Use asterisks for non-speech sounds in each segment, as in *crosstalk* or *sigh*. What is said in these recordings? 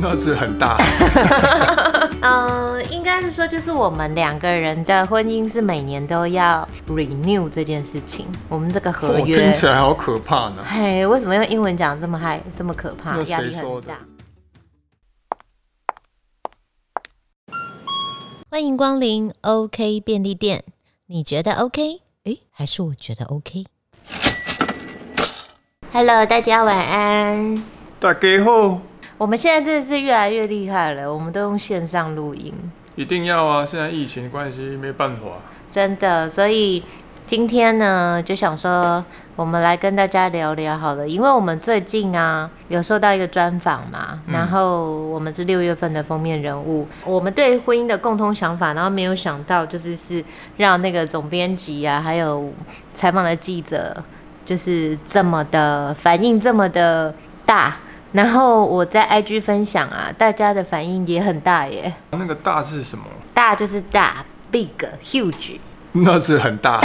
那是很大。嗯，*laughs* 应该是说，就是我们两个人的婚姻是每年都要 renew 这件事情。我们这个合哦约，听起来好可怕呢。嘿，为什么用英文讲这么嗨，这么可怕，那压力谁说的很大？欢迎光临 OK 便利店，你觉得 OK？诶，还是我觉得 OK？Hello，大家晚安。大家好，我们现在真的是越来越厉害了，我们都用线上录音，一定要啊！现在疫情关系没办法。真的。所以今天呢，就想说我们来跟大家聊聊好了，因为我们最近啊有收到一个专访嘛，嗯然后我们是六月份的封面人物，我们对婚姻的共同想法，然后没有想到就是是让那个总编辑啊，还有采访的记者，就是这么的反应这么的大。然后我在 IG 分享啊，大家的反应也很大耶，那个大是什么？大就是大，big huge。*laughs* 那是很大。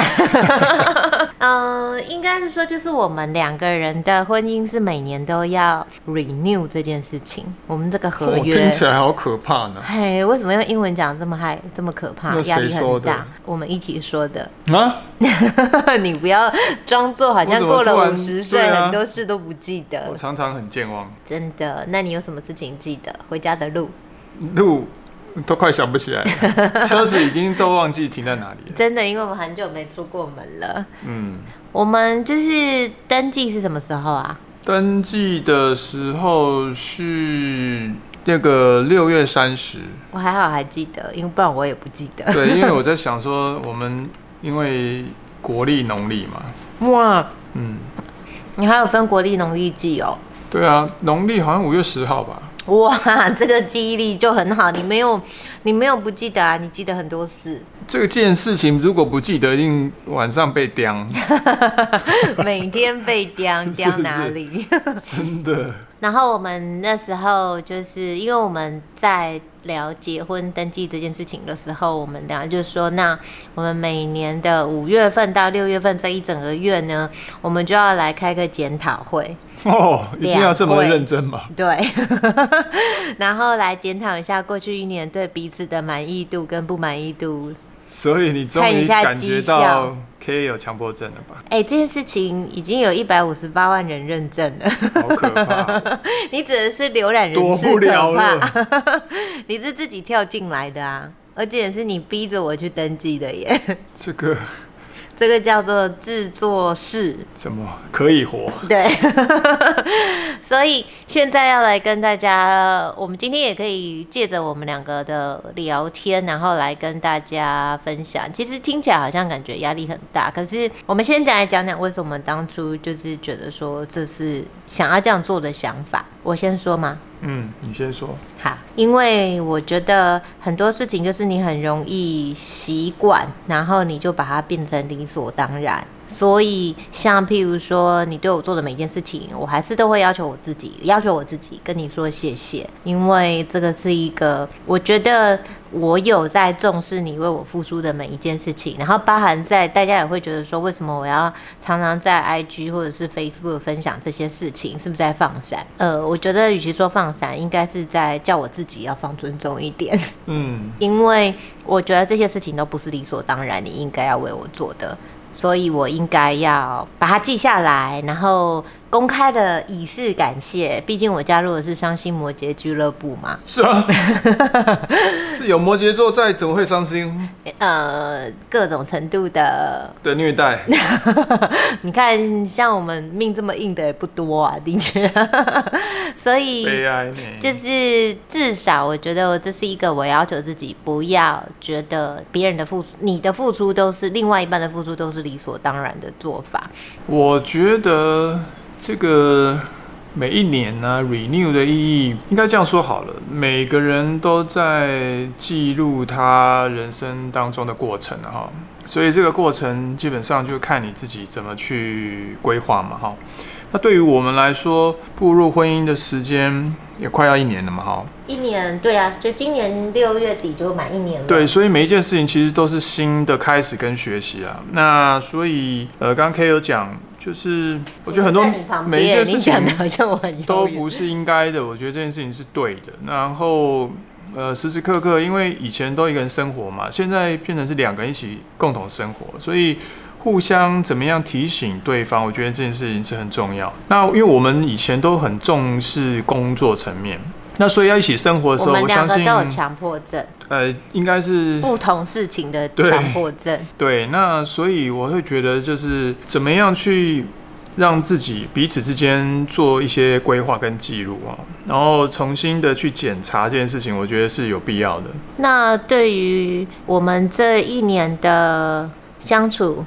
嗯，*laughs* 应该是说，就是我们两个人的婚姻是每年都要 renew 这件事情。我们这个合哦约，听起来好可怕呢。嘿，为什么用英文讲这么嗨，这么可怕，那压力很大？我们一起说的。啊？*laughs* 你不要装作好像过了五十岁，很多事都不记得我，常常很健忘，真的。那你有什么事情记得？回家的路，路 *laughs* 都快想不起来了，*laughs* 车子已经都忘记停在哪里了。真的，因为我们很久没出过门了。嗯，我们就是登记是什么时候啊？登记的时候是那个六月三十。我还好还记得，因为不然我也不记得。对，因为我在 *laughs* 想说，我们因为国历农历嘛，哇，嗯，你还有分国历、农历季哦。对啊，农历好像五月十号吧。哇，这个记忆力就很好，你没有，你没有不记得啊，你记得很多事，这件事情如果不记得，一定晚上被刁，*laughs* 每天被刁是刁哪里？*laughs* 真的。然后我们那时候就是因为我们在聊结婚登记这件事情的时候，我们俩就说，那我们每年的五月份到六月份这一整个月呢，我们就要来开个检讨会。*laughs* 哦，一定要这么认真吗？对，*laughs* 然后来检讨一下过去一年对彼此的满意度跟不满意度。所以你终于感觉到效 K 有强迫症了吧？哎，这件事情已经有一百五十八万人认证了。好可怕！*laughs* 你指的是浏览人躲次不了了，你是自己跳进来的啊，而且是你逼着我去登记的耶。这个这个叫做制作室。什么可以活？对。*laughs* 所以现在要来跟大家，我们今天也可以借着我们两个的聊天，然后来跟大家分享。其实听起来好像感觉压力很大，可是我们先来讲讲为什么当初就是觉得说这是想要这样做的想法。我先说吗？嗯，你先说。好，因为我觉得很多事情就是你很容易习惯，然后你就把它变成理所当然。所以，像譬如说，你对我做的每一件事情，我还是都会要求我自己，要求我自己跟你说谢谢，因为这个是一个我觉得我有在重视你为我付出的每一件事情，然后包含在大家也会觉得说，为什么我要常常在 *laughs* IG 或者是 Facebook 分享这些事情，是不是在放闪？呃，我觉得与其说放闪，应该是在叫我自己要放尊重一点。嗯，*laughs* 因为我觉得这些事情都不是理所当然，你应该要为我做的，所以我应该要把它记下来，然后公开的以示感谢。毕竟我加入的是伤心摩羯俱乐部嘛，是啊，*laughs* 是有摩羯座在，怎么会伤心呃，各种程度的，的虐待？*laughs* 你看像我们命这么硬的也不多啊，的确，*laughs* 所以？就是至少我觉得这是一个我要求自己不要觉得别人的付出、你的付出都是另外一半的付出都是理所当然的做法。我觉得这个每一年呢、renew 的意义应该这样说好了，每个人都在记录他人生当中的过程哈，所以这个过程基本上就看你自己怎么去规划嘛哈。那对于我们来说，步入婚姻的时间也快要一年了嘛哈。一年，对啊，就今年六月底就满一年了。对，所以每一件事情其实都是新的开始跟学习啊。那所以呃，刚刚 K 有讲，就是我觉得很多每一件，事情都不是应该的，我觉得这件事情是对的。然后呃，时时刻刻，因为以前都一个人生活嘛，现在变成是两个人一起共同生活，所以互相怎么样提醒对方，我觉得这件事情是很重要。那因为我们以前都很重视工作层面，那所以要一起生活的时候，我相信两个都有强迫症，呃，应该是不同事情的强迫症。对，那所以我会觉得就是怎么样去让自己彼此之间做一些规划跟记录啊，然后重新的去检查这件事情，我觉得是有必要的。那对于我们这一年的相处，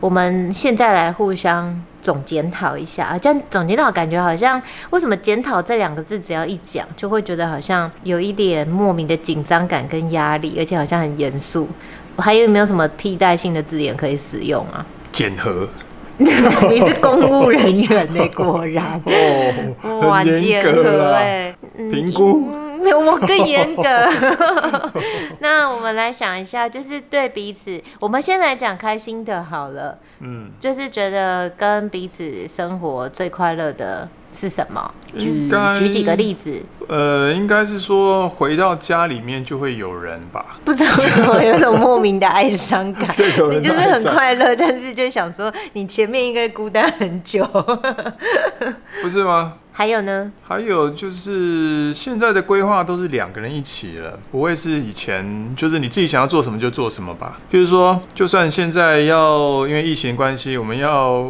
我们现在来互相总检讨一下啊。这样总检讨感觉好像，为什么检讨这两个字只要一讲，就会觉得好像有一点莫名的紧张感跟压力，而且好像很严肃。我还有没有什么替代性的字眼可以使用啊？检核 *laughs* 你是公务人员呢、果然。*laughs* 哦哇，检核哎、嗯评估嗯没有我更严格。*laughs* 那我们来想一下，就是对彼此，我们先来讲开心的好了，嗯，就是觉得跟彼此生活最快乐的是什么？举举几个例子，呃，应该是说回到家里面就会有人吧？不知道为什么有种莫名的哀伤感。*laughs* 你就是很快乐，但是就想说你前面应该孤单很久。*laughs* 不是吗？还有呢？还有就是现在的规划都是两个人一起了，不会是以前就是你自己想要做什么就做什么吧？比如说，就算现在要因为疫情关系，我们要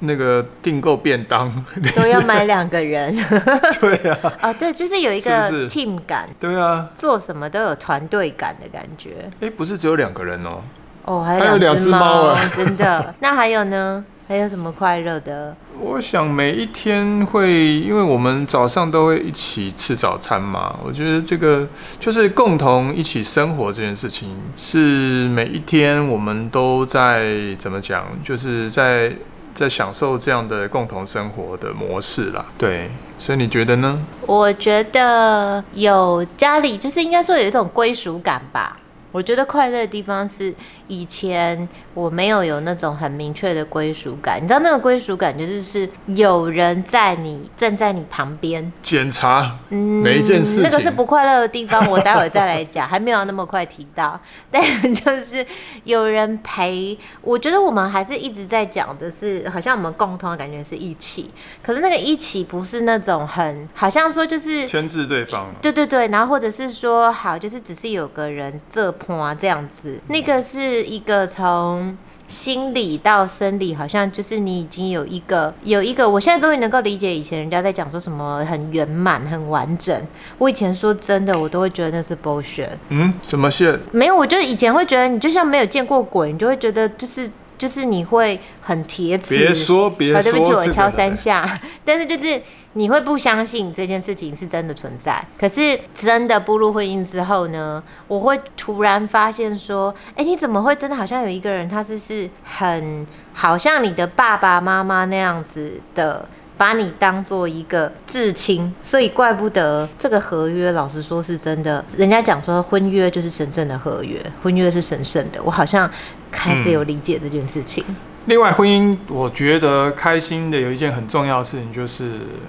那个订购便当，*laughs* 都要买两个人。*laughs* 对啊，*laughs* 哦，对，就是有一个 team 感，对啊，做什么都有团队感的感觉。哎，不是只有两个人哦，哦，还还有有两只猫猫哎，真的。那还有呢？还有什么快乐的？我想每一天会，因为我们早上都会一起吃早餐嘛，我觉得这个就是共同一起生活这件事情，是每一天我们都在怎么讲，就是在在享受这样的共同生活的模式啦。对，所以你觉得呢？我觉得有家里，就是应该说有一种归属感吧。我觉得快乐的地方是以前我没有有那种很明确的归属感，你知道那个归属感就是是有人在你站在你旁边，检查嗯，每一件事情那个是不快乐的地方，我待会再来讲，还没有那么快提到。*laughs* 但就是有人陪，我觉得我们还是一直在讲的是，好像我们共同的感觉是一起，可是那个一起不是那种很，好像说就是。牵制对方。对对对，然后或者是说好，就是只是有个人这破啊这样子，那个是一个从心理到生理，好像就是你已经有一个有一个，我现在终于能够理解以前人家在讲说什么很圆满、很完整。我以前说真的，我都会觉得那是 bullshit。嗯，什么线？没有，我就以前会觉得你就像没有见过鬼，你就会觉得就是就是你会很铁齿。别说别对不起，我敲三下。*laughs* 但是就是你会不相信这件事情是真的存在，可是真的步入婚姻之后呢，我会突然发现说，哎、你怎么会真的好像有一个人，他是是很好像你的爸爸妈妈那样子的。把你当做一个至亲，所以怪不得这个合约，老实说是真的。人家讲说婚约就是神圣的合约，婚约是神圣的。我好像开始有理解这件事情。另外，婚姻我觉得开心的有一件很重要的事情，就是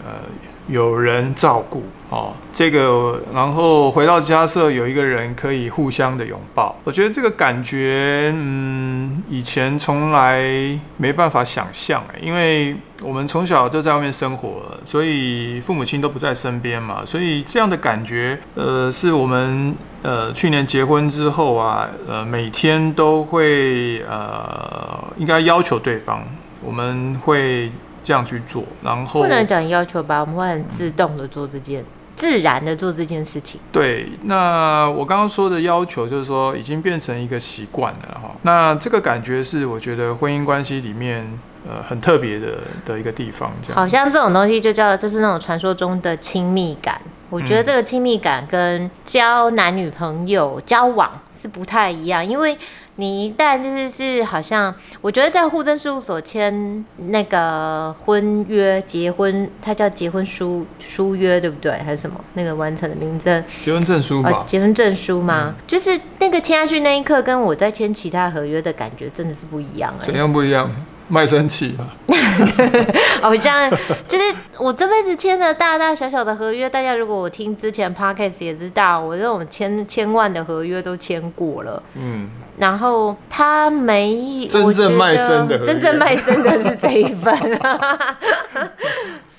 呃有人照顾哦，这个然后回到家时候有一个人可以互相的拥抱，我觉得这个感觉，嗯，以前从来没办法想象，因为我们从小就在外面生活，所以父母亲都不在身边嘛，所以这样的感觉，呃，是我们呃去年结婚之后啊，呃每天都会呃应该要求对方，我们会这样去做，然后不能讲要求吧，我们会很自动的做这件，自然的做这件事情。对，那我刚刚说的要求就是说，已经变成一个习惯了哈。那这个感觉是我觉得婚姻关系里面呃很特别的的一个地方，这样。好像这种东西就叫就是那种传说中的亲密感。我觉得这个亲密感跟交男女朋友交往是不太一样，因为你一旦就是是好像，我觉得在户政事务所签那个婚约、结婚，它叫结婚书书约，对不对？还是什么那个完成的名证？结婚证书呃吧，，结婚证书吗？就是那个签下去那一刻，跟我在签其他合约的感觉真的是不一样哎、怎样不一样？卖身契啊，*laughs* 哦，这样就是我这辈子签的大大小小的合约，大家如果我听之前 podcast 也知道，我这种千千万的合约都签过了。嗯，然后他没真正卖身的真正卖身的是这一份，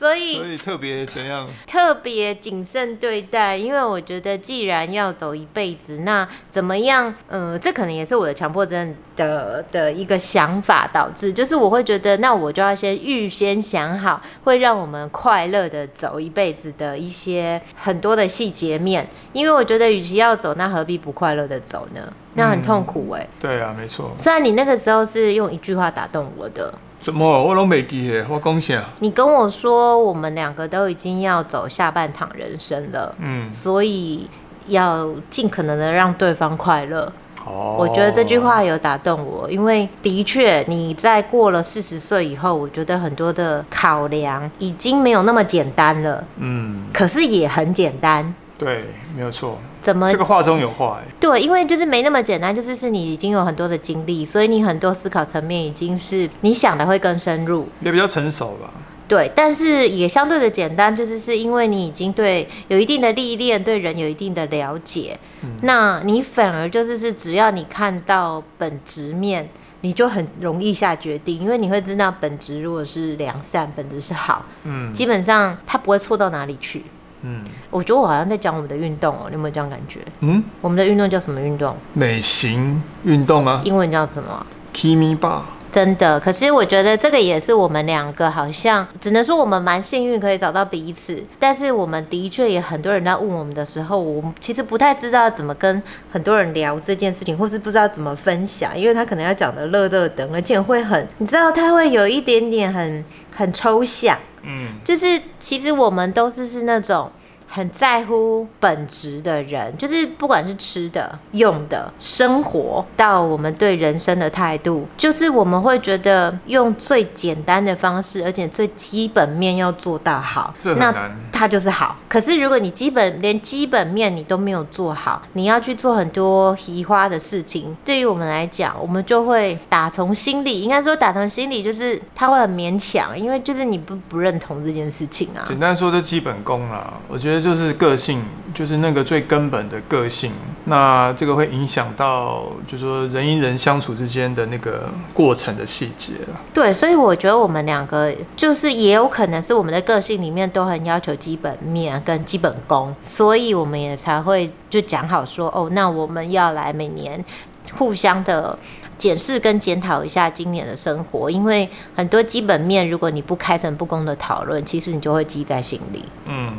所以所以特别怎样？特别谨慎对待，因为我觉得既然要走一辈子，那怎么样？呃，这可能也是我的强迫症的的一个想法导致，就是我会觉得，那我就要先预先想好，会让我们快乐的走一辈子的一些很多的细节面，因为我觉得，与其要走，那何必不快乐的走呢？那很痛苦哎、对啊，没错。虽然你那个时候是用一句话打动我的，怎么我拢没记得？我讲啥？你跟我说我们两个都已经要走下半场人生了，嗯，所以要尽可能的让对方快乐。哦，我觉得这句话有打动我，因为的确你在过了四十岁以后，我觉得很多的考量已经没有那么简单了，嗯，可是也很简单。对，没有错。怎么这个话中有话，哎，对？因为就是没那么简单，就是是你已经有很多的经历，所以你很多思考层面已经是你想的会更深入。也比较成熟吧。对，但是也相对的简单，就是是因为你已经对有一定的历练，对人有一定的了解，嗯那你反而就是是只要你看到本质面，你就很容易下决定，因为你会知道本质如果是良善，本质是好，嗯基本上它不会错到哪里去。嗯我觉得我好像在讲我们的运动哦，你有没有这样感觉？嗯，我们的运动叫什么运动？美型运动啊英文叫什么？，Kimi Bar。真的，可是我觉得这个也是我们两个好像只能说我们蛮幸运可以找到彼此，但是我们的确也很多人在问我们的时候，我们其实不太知道怎么跟很多人聊这件事情，或是不知道怎么分享，因为他可能要讲的乐乐等，而且会很，你知道他会有一点点很很抽象，嗯。就是其实我们都是是那种很在乎本职的人，就是不管是吃的、用的、生活，到我们对人生的态度，就是我们会觉得用最简单的方式，而且最基本面要做到好，那它就是好。可是如果你基本连基本面你都没有做好，你要去做很多移花的事情，对于我们来讲，我们就会打从心里，应该说打从心里就是他会很勉强，因为就是你不不认同这件事情啊。简单说，就基本功啦。我觉得就是个性，就是那个最根本的个性。那这个会影响到，就是说人与人相处之间的那个过程的细节啦。对，所以我觉得我们两个就是也有可能是我们的个性里面都很要求基本面跟基本功，所以我们也才会就讲好说，哦，那我们要来每年互相的。检视跟检讨一下今年的生活，因为很多基本面，如果你不开诚布公的讨论，其实你就会记在心里。嗯，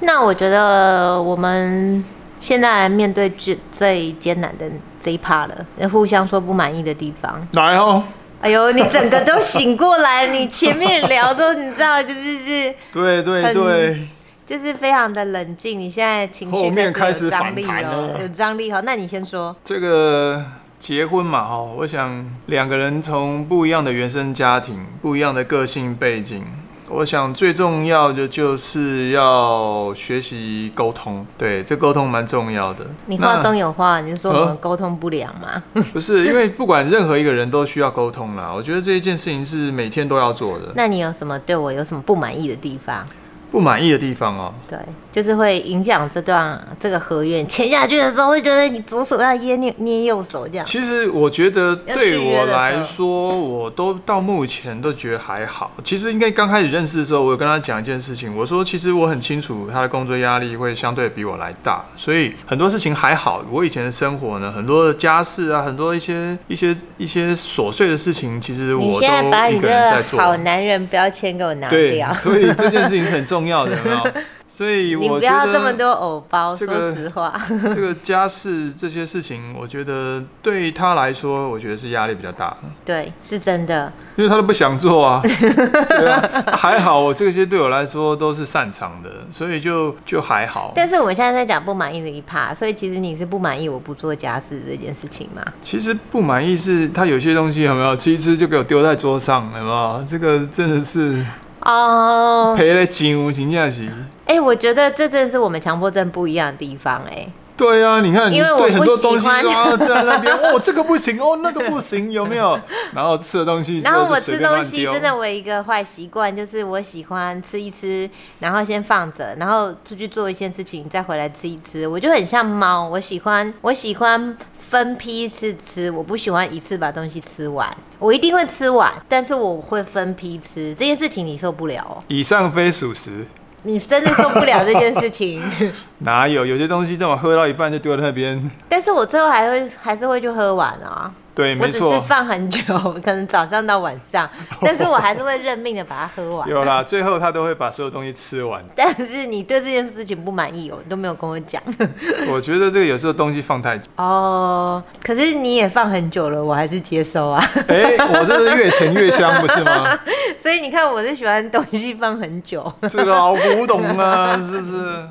那我觉得我们现在面对最最艰难的这一 part 了，互相说不满意的地方。来哦。哎呦，你整个都醒过来，你前面聊都你知道，就是是 *laughs* 对对对，就是非常的冷静，你现在情绪开始有张力了有张力哈。那你先说，这个结婚嘛，哦，我想两个人从不一样的原生家庭、不一样的个性背景，我想最重要的就是要学习沟通。对，这沟通蛮重要的。你话那中有话，你是说我们呃沟通不良吗？*laughs* 不是因为不管任何一个人都需要沟通啦，我觉得这一件事情是每天都要做的。那你有什么对我有什么不满意的地方？不满意的地方哦，对，就是会影响这段这个合约签下去的时候，会觉得你左手要捏捏捏右手这样。其实我觉得对我来说，我都到目前都觉得还好。其实应该刚开始认识的时候，我有跟他讲一件事情，我说其实我很清楚他的工作压力会相对比我来大，所以很多事情还好。我以前的生活呢，很多的家事啊，很多一些一些一些琐碎的事情，其实我都一个人在的做。好男人标签给我拿对掉，，所以这件事情很重要的，有没有？*laughs* 所以你我觉不要这么多偶包。这个说实话，*laughs* 这个家事这些事情，我觉得对他来说，我觉得是压力比较大的。对，是真的。因为他都不想做啊，*laughs* 对啊，还好我这些对我来说都是擅长的，所以就就还好。但是我们现在在讲不满意的一 part，所以其实你是不满意我不做家事这件事情吗？其实不满意是他有些东西有没有吃一吃就给我丢在桌上，有没有？这个真的是哦，赔了金无情价是。哎、我觉得这真的是我们强迫症不一样的地方、哎，对啊，你看你因为我对很多东西欢都要在那边，哦，这个不行，哦，那个不行，有没有？*laughs* 然后吃的东西然后我吃东西真的我有一个坏习惯，就是我喜欢吃一吃，然后先放着，然后出去做一件事情，再回来吃一吃。我就很像猫，我喜欢我喜欢分批次吃，我不喜欢一次把东西吃完。我一定会吃完，但是我会分批吃。这件事情你受不了哦，以上非属实，你真的受不了这件事情。*laughs* 哪有？有些东西等我喝到一半就丢在那边，但是我最后还会还是会去喝完啊。对，我只是，放很久，可能早上到晚上，*laughs* 但是我还是会认命的把它喝完。有啦，最后他都会把所有东西吃完。*laughs* 但是你对这件事情不满意哦，你都没有跟我讲。*laughs* 我觉得这个有时候东西放太久，哦，可是你也放很久了，我还是接收啊。哎、我这是越陈越香，不是吗？所以你看，我是喜欢东西放很久。这个老古董啊，是不是？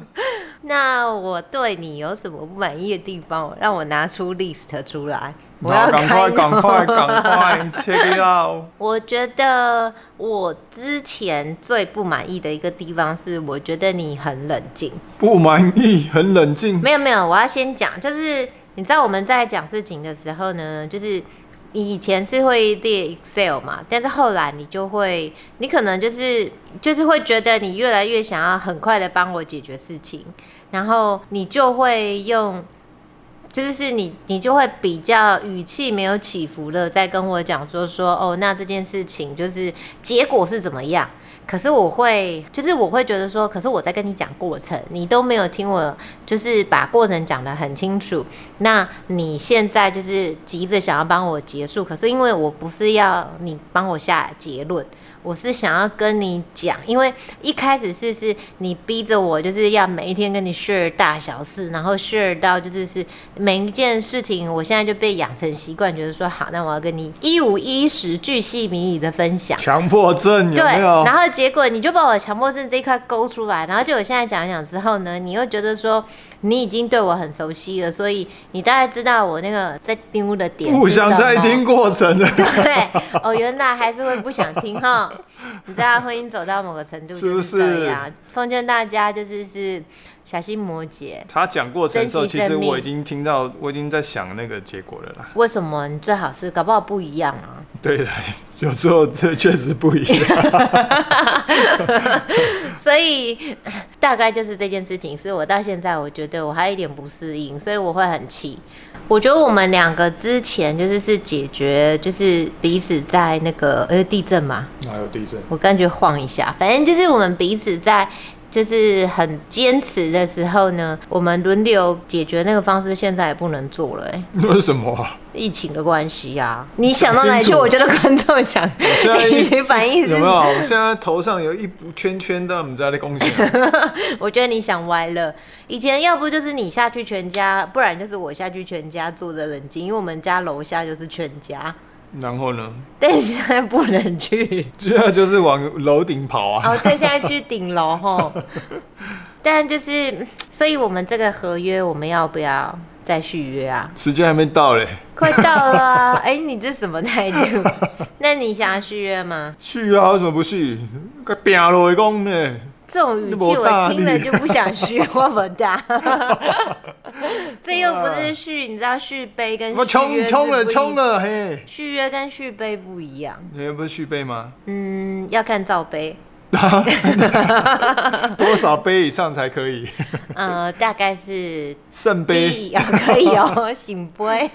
那我对你有什么不满意的地方？让我拿出 list 出来。我要赶快，开赶快，赶快，*laughs* check it out。我觉得我之前最不满意的一个地方是，我觉得你很冷静。不满意，很冷静。没有没有，我要先讲，就是你知道我们在讲事情的时候呢，就是你以前是会列 Excel 嘛，但是后来你就会，你可能就是就是会觉得你越来越想要很快的帮我解决事情，然后你就会用。就是你，你就会比较语气没有起伏的在跟我讲说说哦，那这件事情就是结果是怎么样？可是我会，就是我会觉得说，可是我在跟你讲过程，你都没有听我，就是把过程讲得很清楚。那你现在就是急着想要帮我结束，可是因为我不是要你帮我下结论，我是想要跟你讲，因为一开始是是你逼着我，就是要每一天跟你 share 大小事，然后 share 到就是是每一件事情，我现在就被养成习惯，觉得说好，那我要跟你一五一十、巨细靡遗的分享。强迫症有对，没有？然后结果你就把我强迫症这一块勾出来，然后就我现在讲一讲之后呢，你又觉得说你已经对我很熟悉了，所以你大概知道我那个在丢的点。不想再听。过程了。对，哦，原来还是会不想听哈。*laughs* 你知道婚姻走到某个程度是不就是这样，奉劝大家就是是小心摩羯。他讲过程的时候，其实我已经听到，我已经在想那个结果了啦。为什么你最好是搞不好不一样啊？对了，有时候这确实不一样。*laughs* 所以大概就是这件事情，是我到现在我觉得我还有一点不适应，所以我会很气。我觉得我们两个之前就是是解决，就是彼此在那个呃地震嘛，哪有地震？我感觉晃一下，反正就是我们彼此在就是很坚持的时候呢，我们轮流解决那个方式，现在也不能做了、欸，为什么啊？疫情的关系啊。你想到哪里去？我觉得观众想 *laughs* 现在 *laughs* 一起反应是有没有？我现在头上有一圈圈的，我们在那恭喜。*laughs* 我觉得你想歪了。以前要不就是你下去全家，不然就是我下去全家坐着冷静，因为我们家楼下就是全家，然后呢？但现在不能去。*laughs* 现在就是往楼顶跑啊。哦，对，现在去顶楼吼。*laughs* 但就是，所以我们这个合约，我们要不要再续约啊？时间还没到嘞，快到了啊！*laughs* 哎、你这什么态度？那你想要续约吗？续啊，为什么不续？快拼落来讲呢？这种语气我听了就不想续，*laughs* 我不大。*laughs* 这又不是续，你知道续杯跟我续约冲冲了是不一冲了嘿！续约跟续杯不一样，你不是续杯吗？嗯，要看罩杯，*laughs* 多少杯以上才可以？呃，大概是圣杯哦，可以哦，醒杯。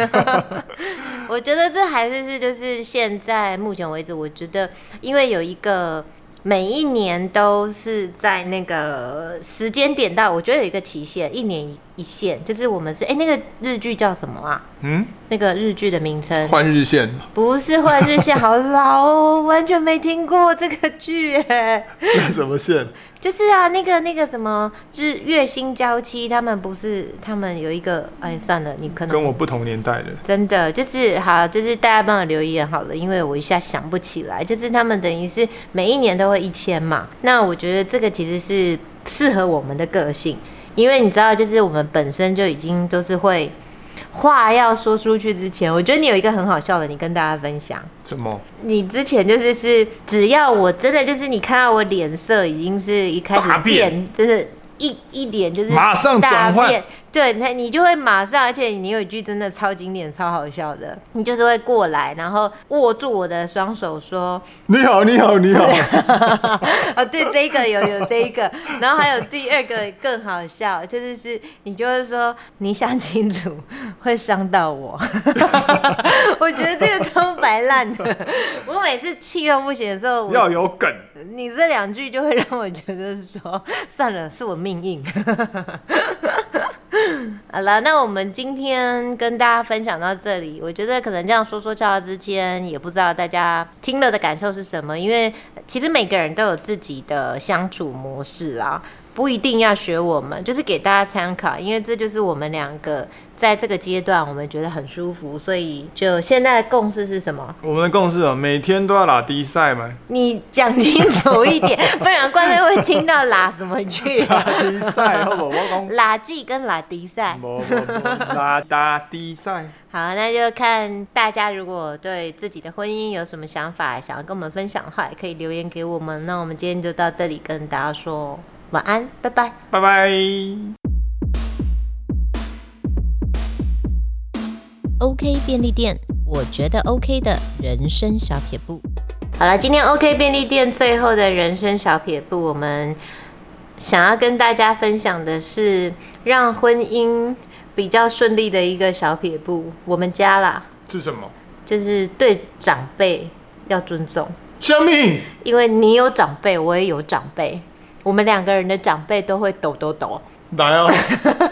我觉得这还是是就是现在目前为止，我觉得因为有一个每一年都是在那个时间点到，我觉得有一个期限，一年一一线，就是我们是哎、那个日剧叫什么啊？嗯，那个日剧的名称换日线，不是《换日线》，好老哦，完全没听过这个剧哎。*laughs* 那什么线？就是啊，那个那个什么就是月薪娇妻，他们不是他们有一个哎，算了，你可能跟我不同年代的。真的就是好，就是大家帮我留言好了，因为我一下想不起来。就是他们等于是每一年都会一千嘛，那我觉得这个其实是适合我们的个性，因为你知道，就是我们本身就已经都是会话要说出去之前，我觉得你有一个很好笑的，你跟大家分享。什么？你之前就是是，只要我真的就是你看到我脸色已经是一开始变变，真的。一一脸就是马上大转换变，对，那你就会马上，而且你有一句真的超经典、超好笑的，你就是会过来，然后握住我的双手说你好，你好，你好。*laughs* “哦，对，这一个有有这一个。”然后还有第二个更好笑，就是是你就会说你想清楚，会伤到我。*laughs* 我觉得这个超白烂的。我每次气到不行的时候，我要有梗。你这两句就会让我觉得说，算了，是我命硬。好了，那我们今天跟大家分享到这里。我觉得可能这样说说笑笑之间，也不知道大家听了的感受是什么，因为其实每个人都有自己的相处模式啊，不一定要学我们，就是给大家参考，因为这就是我们两个在这个阶段我们觉得很舒服，所以就现在的共识是什么？我们的共识哦，每天都要拉低赛嘛，你讲清楚一点，*laughs* 不然观众会听到拉什么去打啊？低赛，好不好？我讲，拉季跟拉低赛。无无无，打打低赛。好，那就看大家如果对自己的婚姻有什么想法，想要跟我们分享的话，也可以留言给我们。那我们今天就到这里跟大家说晚安，拜拜。拜拜。OK 便利店，我觉得 OK 的人生小撇步。好了，今天 OK 便利店最后的人生小撇步，我们想要跟大家分享的是让婚姻比较顺利的一个小撇步。我们家啦，是什么？就是对长辈要尊重，小米。因为你有长辈，我也有长辈，我们两个人的长辈都会抖抖抖。来哦，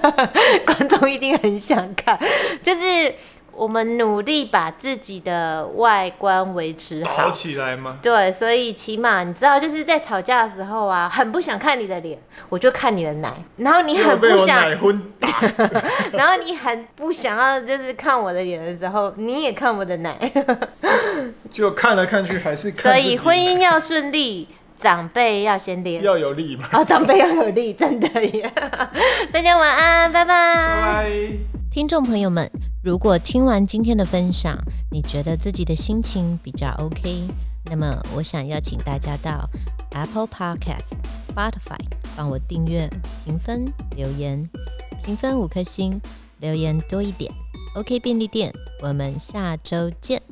*laughs* 观众一定很想看，就是我们努力把自己的外观维持好。起来吗？对，所以起码你知道，就是在吵架的时候啊，很不想看你的脸，我就看你的奶，然后你很不想，我奶昏。*laughs* 然后你很不想要，就是看我的脸的时候，你也看我的奶。*laughs* 就看来看去还是看。所以婚姻要顺利，长辈要先练。要有力嘛。哦，长辈要有力，真的耶！*laughs* 大家晚安，拜拜。拜拜。听众朋友们，如果听完今天的分享，你觉得自己的心情比较 OK，那么我想邀请大家到 Apple Podcast、Spotify 帮我订阅、评分、留言，评分五颗星，留言多一点。OK 便利店，我们下周见。